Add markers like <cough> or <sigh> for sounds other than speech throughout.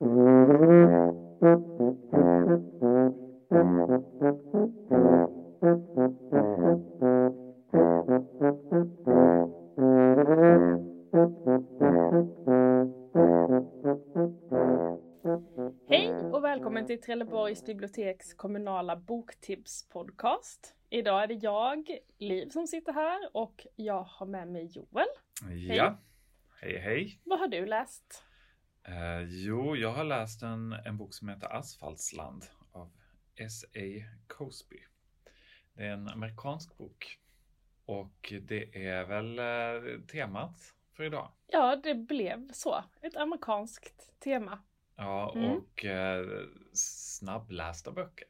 Hej och välkommen till Trelleborgs biblioteks kommunala boktipspodcast. Idag är det jag, Liv, som sitter här och jag har med mig Joel. Ja, hej hej. Vad har du läst? Eh, jo, jag har läst en, en bok som heter Asfaltsland av S.A. Cosby. Det är en amerikansk bok och det är väl eh, temat för idag. Ja, det blev så. Ett amerikanskt tema. Ja, Mm. och eh, snabblästa böcker.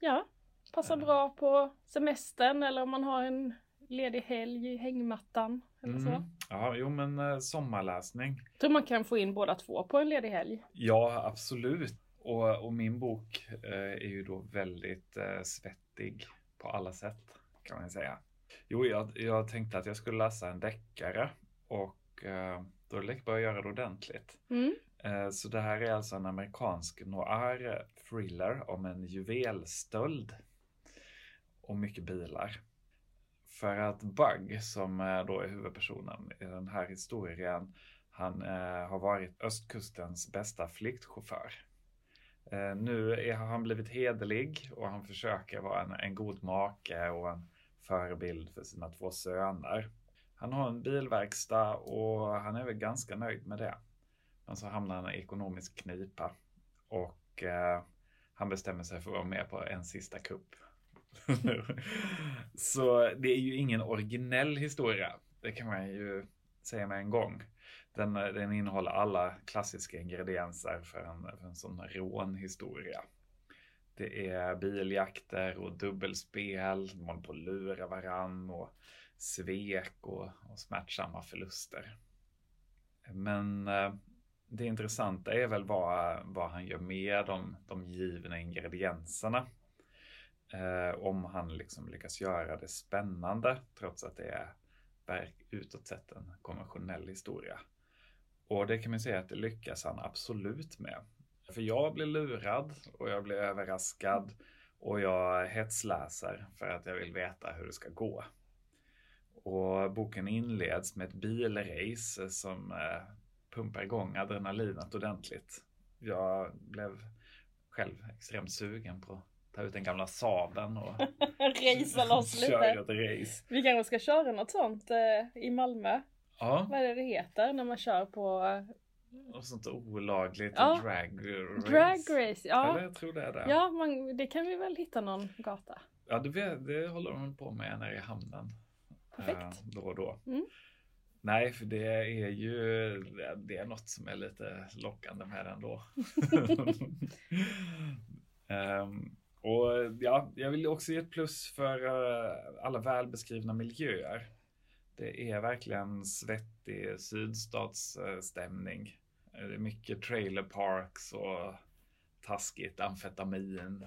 Ja, passar Ja. bra på semestern eller om man har en ledig helg i hängmattan. Eller så. Mm. Ja, jo men eh, sommarläsning. Jag tror man kan få in båda två på en ledig helg. Ja, absolut. Och, och min bok eh, är ju då väldigt eh, svettig på alla sätt kan man säga. Jo, jag, jag tänkte att jag skulle läsa en deckare och eh, då är det lika bra att göra det ordentligt. Mm. Eh, så det här är alltså en amerikansk noir thriller om en juvelstöld och mycket bilar. För att Bug, som då är huvudpersonen i den här historien, han eh, har varit östkustens bästa flyktchaufför. Eh, nu har han blivit hederlig och han försöker vara en, en god make och en förebild för sina två söner. Han har en bilverkstad och han är väl ganska nöjd med det. Men så hamnar han i ekonomisk knipa och eh, han bestämmer sig för att vara med på en sista kupp. <laughs> så det är ju ingen originell historia. Det kan man ju säga med en gång. Den, den innehåller alla klassiska ingredienser för en, för en sån rånhistoria. Det är biljakter och dubbelspel, de håller på att lura varann och svek och, och smärtsamma förluster. Men eh, det intressanta är väl vad, vad han gör med de, de givna ingredienserna. Eh, om han liksom lyckas göra det spännande trots att det är verk, utåt sett en konventionell historia. Och det kan man säga att det lyckas han absolut med. För jag blir lurad och jag blir överraskad och jag hetsläser för att jag vill veta hur det ska gå. Och boken inleds med ett bilrace som eh, pumpar igång adrenalinet ordentligt. Jag blev själv extremt sugen på att ta ut den gamla Saaben och <laughs> Racea loss <laughs> köra lite. ett race. Vi kanske ska köra något sånt eh, i Malmö. Ja, Vad är det det heter när man kör på eh, och sånt olagligt Ja. drag race. drag race? Ja, Eller jag tror det är det. ja man, det kan vi väl hitta någon gata. Ja, det, vet- det håller de på med nere i hamnen. Perfekt. eh, Då och då. Mm. Nej, för det är ju det är något som är lite lockande med det ändå. <laughs> Ehm, och ja, jag vill också ge ett plus för eh, alla välbeskrivna miljöer. Det är verkligen svettig sydstatsstämning. Det är mycket trailer parks och taskigt amfetamin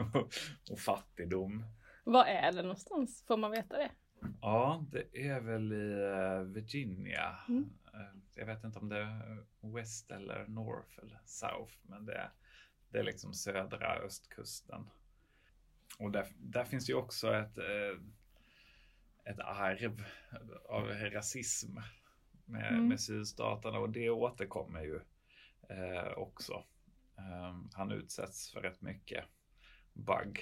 <laughs> och fattigdom. Var är det någonstans? Får man veta det? Ja, det är väl i eh, Virginia. Mm. Eh, Jag vet inte om det är West eller North eller South, men det är, det är liksom södra östkusten. Och där, där finns ju också ett, eh, ett arv av rasism med, Mm. med sydstaterna och det återkommer ju eh, också. Eh, han utsätts för rätt mycket bugg.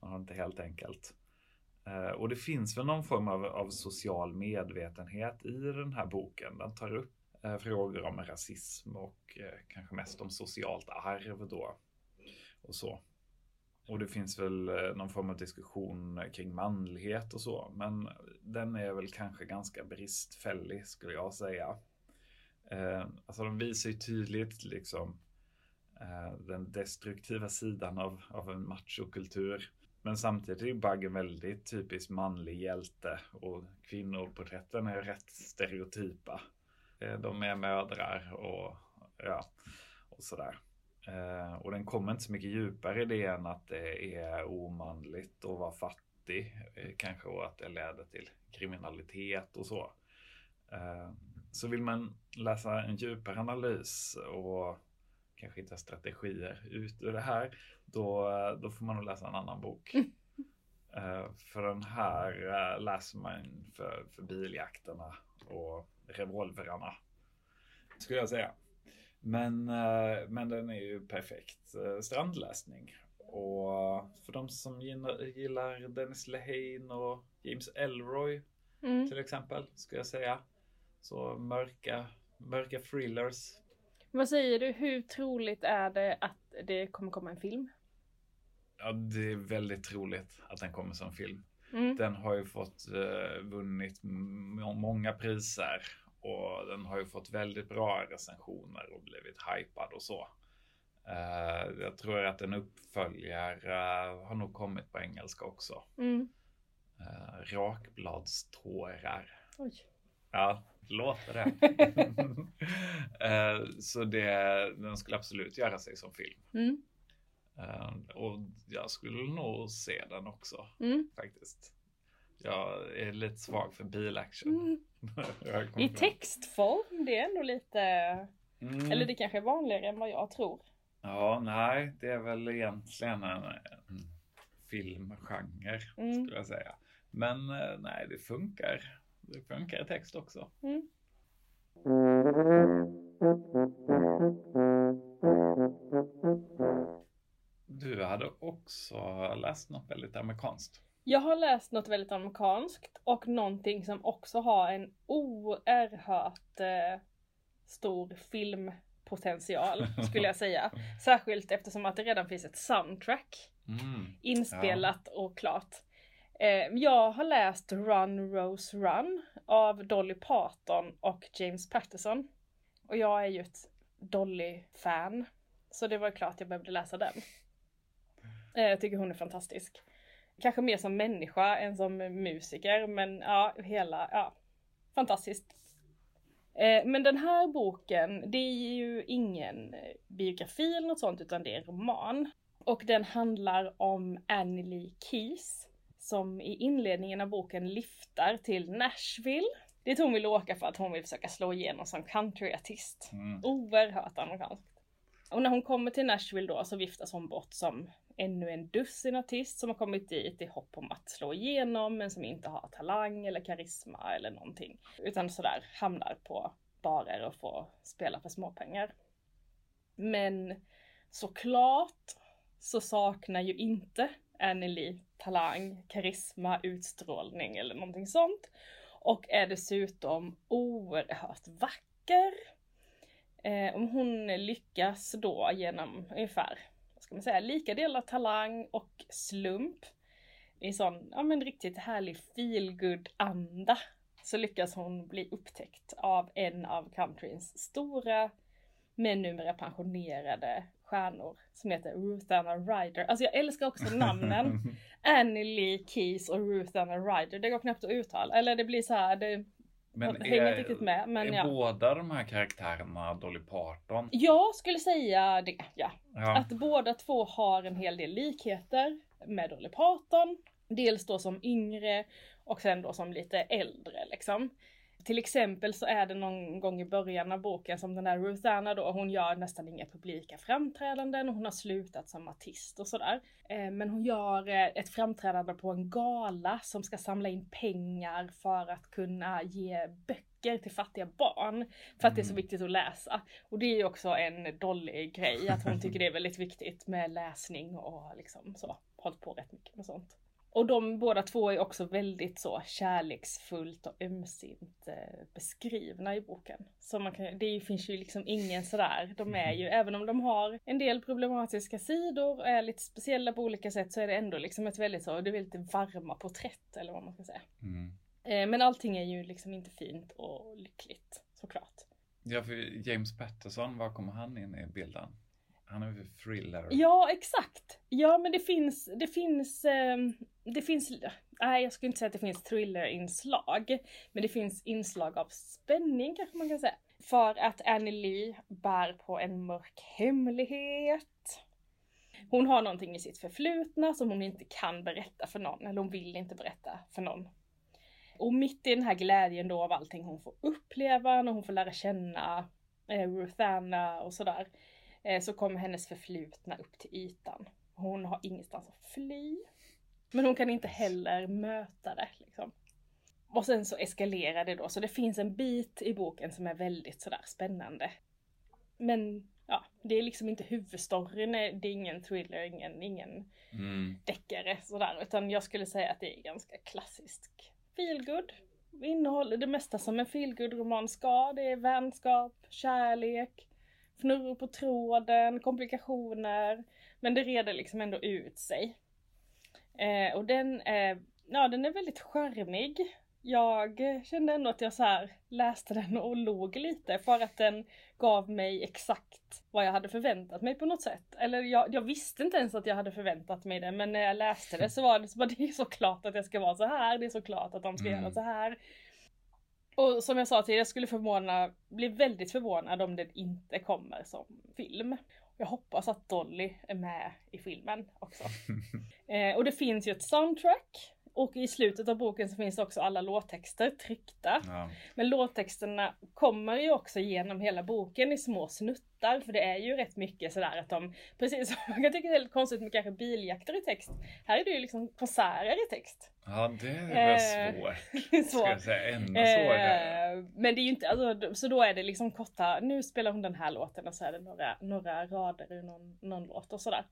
Har inte helt enkelt. Eh, Och det finns väl någon form av, av social medvetenhet i den här boken. Den tar upp Eh, frågor om rasism och eh, kanske mest om socialt arv då. Och så. Och det finns väl eh, någon form av diskussion kring manlighet och så. Men den är väl kanske ganska bristfällig skulle jag säga. Eh, alltså de visar ju tydligt liksom eh, den destruktiva sidan av, av en machokultur. Men samtidigt är ju Bugg en väldigt typisk manlig hjälte och kvinnoporträtten är rätt stereotypa. Eh, De är mödrar och, ja, och sådär. Eh, Och den kommer inte så mycket djupare i det än att det är omanligt att vara fattig. eh, Kanske och att det leder till kriminalitet och så. Så vill man läsa en djupare analys och kanske hitta strategier ut ur det här, då, då får man nog läsa en annan bok. Uh, för den här läser man för, för biljakterna och revolverarna. Skulle jag säga. Men, uh, men den är ju perfekt strandläsning. Och för de som gillar Dennis Lehane och James Elroy mm. till exempel, skulle jag säga. Så mörka, mörka thrillers. Vad säger du, hur troligt är det att det kommer komma en film? Ja, det är väldigt troligt att den kommer som film. Mm. Den har ju fått uh, vunnit många priser och den har ju fått väldigt bra recensioner och blivit hypad och så. Uh, jag tror att en uppföljare uh, har nog kommit på engelska också. Mm. Uh, rakbladstårar. Oj. Ja, låter det. <laughs> så det, den skulle absolut göra sig som film. Mm. Uh, och jag skulle nog se den också mm. faktiskt. Jag är lite svag för bilaction. Mm. <laughs> I textform, det är ändå lite, mm. eller det kanske är vanligare än vad jag tror. Ja, nej, det är väl egentligen en, en filmgenre mm. skulle jag säga. Men eh, nej, det funkar. Det funkar i text också. Mm. Också läst något väldigt amerikanskt. Jag har läst något väldigt amerikanskt och någonting som också har en oerhört eh, stor filmpotential <laughs> skulle jag säga. Särskilt eftersom att det redan finns ett soundtrack mm, inspelat ja. och klart. Eh, jag har läst Run Rose Run av Dolly Parton och James Patterson. Och jag är ju ett Dolly-fan. Så det var klart jag behövde läsa den. Eh, jag tycker hon är fantastisk. Kanske mer som människa än som musiker, men ja, hela, ja, fantastiskt. Eh, men den här boken, det är ju ingen biografi eller något sånt, utan det är en roman. Och den handlar om Annie Lee Keys som i inledningen av boken lyftar till Nashville. Dit hon vill åka för att hon vill försöka slå igenom som countryartist. Mm. Oerhört amerikanskt. Och när hon kommer till Nashville då så viftas hon bort som ännu en dussin artist som har kommit dit i hopp om att slå igenom men som inte har talang eller karisma eller någonting. Utan sådär hamnar på barer och får spela för småpengar. Men såklart så saknar ju inte Anneli talang, karisma, utstrålning eller någonting sånt. Och är dessutom oerhört vacker. Eh, om hon lyckas då genom ungefär, ska man säga, lika delar talang och slump i sån, ja men riktigt härlig feelgood anda så lyckas hon bli upptäckt av en av countryns stora men numera pensionerade stjärnor som heter Ruth Anna Ryder. Alltså jag älskar också <laughs> namnen. Annie Lee Keys och Ruth Anna Ryder. Det går knappt att uttala. Eller det blir så här, det men jag hänger inte riktigt med. Men är ja. båda de här karaktärerna Dolly Parton? Jag skulle säga det, ja. ja. Att båda två har en hel del likheter med Dolly Parton. Dels då som yngre och sen då som lite äldre liksom. Till exempel så är det någon gång i början av boken som den där Ruthanna då, hon gör nästan inga publika framträdanden och hon har slutat som artist och sådär. Eh, men hon gör eh, ett framträdande på en gala som ska samla in pengar för att kunna ge böcker till fattiga barn. För att det är så mm. viktigt att läsa. Och det är ju också en dollig grej, att hon tycker det är väldigt viktigt med läsning och liksom så. Hållit på rätt mycket med sånt. Och de båda två är också väldigt så kärleksfullt och ömsint eh, beskrivna i boken. Så man kan, det finns ju liksom ingen sådär, de är ju, <laughs> även om de har en del problematiska sidor och är lite speciella på olika sätt så är det ändå liksom ett väldigt så, det är väldigt varma porträtt eller vad man ska säga. Mm. Eh, men allting är ju liksom inte fint och lyckligt såklart. Ja, för James Patterson, var kommer han in i bilden? Han är ju thriller. Ja, exakt. Ja, men det finns, det finns, eh, det finns, nej jag skulle inte säga att det finns thrillerinslag. Men det finns inslag av spänning kanske man kan säga. För att Annie Lee bär på en mörk hemlighet. Hon har någonting i sitt förflutna som hon inte kan berätta för någon, eller hon vill inte berätta för någon. Och mitt i den här glädjen då av allting hon får uppleva, när hon får lära känna eh, Ruthanna och sådär, så kommer hennes förflutna upp till ytan. Hon har ingenstans att fly. Men hon kan inte heller möta det. Liksom. Och sen så eskalerar det då, så det finns en bit i boken som är väldigt sådär spännande. Men ja, det är liksom inte huvudstoryn, det är ingen thriller, ingen, ingen Mm. deckare sådär. Utan jag skulle säga att det är ganska klassisk feelgood. Innehåller det mesta som en feelgood roman ska. Det är vänskap, kärlek, fnurror på tråden, komplikationer. Men det reder liksom ändå ut sig. Eh, och den är, ja, den är väldigt charmig. Jag kände ändå att jag så här läste den och låg lite för att den gav mig exakt vad jag hade förväntat mig på något sätt. Eller jag, jag visste inte ens att jag hade förväntat mig det men när jag läste det så var det så bara, det är så klart att jag ska vara så här, det är så klart att de ska Mm. göra så här. Och som jag sa till jag skulle förvåna, bli väldigt förvånad om det inte kommer som film. Jag hoppas att Dolly är med i filmen också. <laughs> Eh, och det finns ju ett soundtrack. Och i slutet av boken så finns också alla låttexter tryckta. Ja. Men låttexterna kommer ju också genom hela boken i små snuttar. För det är ju rätt mycket sådär att de, precis som <laughs> man kan tycka det är lite konstigt med kanske biljakter i text. Här är det ju liksom konserter i text. ja, det är Eh, svårt. <laughs> Så. Ska jag säga ännu svårare. Eh, men det är ju inte, alltså, så då är det liksom korta, nu spelar hon den här låten och så är det några, några rader ur någon, någon låt och sådär.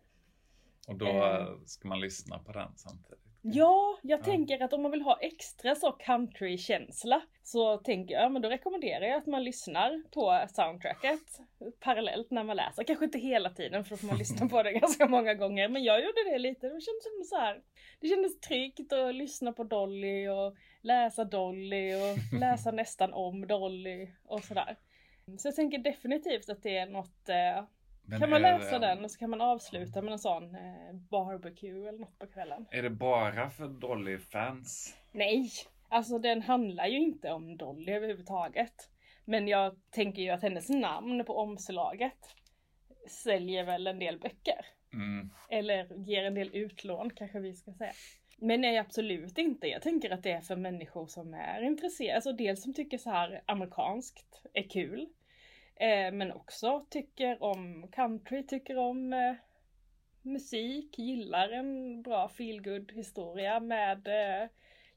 Och då eh. ska man lyssna på den samtidigt. Ja, jag Ja. tänker att om man vill ha extra så country-känsla så tänker jag, men då rekommenderar jag att man lyssnar på soundtracket parallellt när man läser. Kanske inte hela tiden för då får man lyssna på det <laughs> ganska många gånger. Men jag gjorde det lite, det kändes så här. Det kändes tryggt att lyssna på Dolly och läsa Dolly och <laughs> läsa nästan om Dolly och sådär. Så jag tänker definitivt att det är något eh, Men kan man är läsa den och så kan man avsluta med en sån eh, barbecue eller något på kvällen. Är det bara för Dolly-fans? Nej, alltså den handlar ju inte om Dolly överhuvudtaget. Men jag tänker ju att hennes namn på omslaget säljer väl en del böcker. Mm. Eller ger en del utlån kanske vi ska säga. Men nej absolut inte. Jag tänker att det är för människor som är intresserade. Alltså dels som tycker så här amerikanskt är kul. Eh, men också tycker om country, tycker om eh, musik, gillar en bra feelgood historia med eh,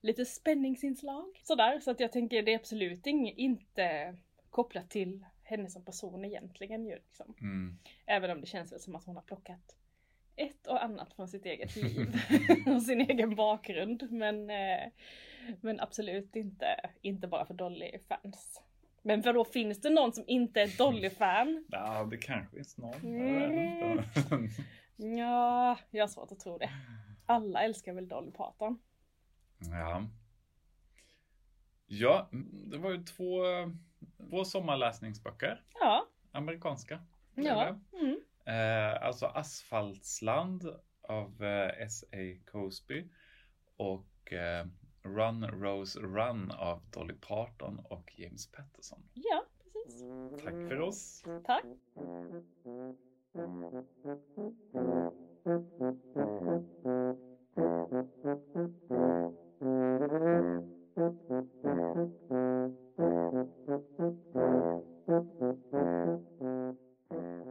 lite spänningsinslag. Sådär, så att jag tänker det är absolut ing- inte kopplat till henne som person egentligen ju. Liksom. Mm. Även om det känns väl som att hon har plockat ett och annat från sitt eget liv <laughs> <laughs> och sin egen bakgrund. Men, eh, men absolut inte, inte bara för Dolly-fans. Men för då finns det någon som inte är Dolly-fan? <laughs> Ja, det kanske finns någon. Mm. <laughs> Ja, jag har svårt att tro det. Alla älskar väl Dolly Parton? ja. Ja, det var ju två, två sommarläsningsböcker. Ja, Amerikanska. ja. Mm. Eh, alltså Asfaltsland av eh, S.A. Cosby och eh, Run Rose Run av Dolly Parton och James Patterson. Ja, precis. Tack för oss. Tack. Thank you.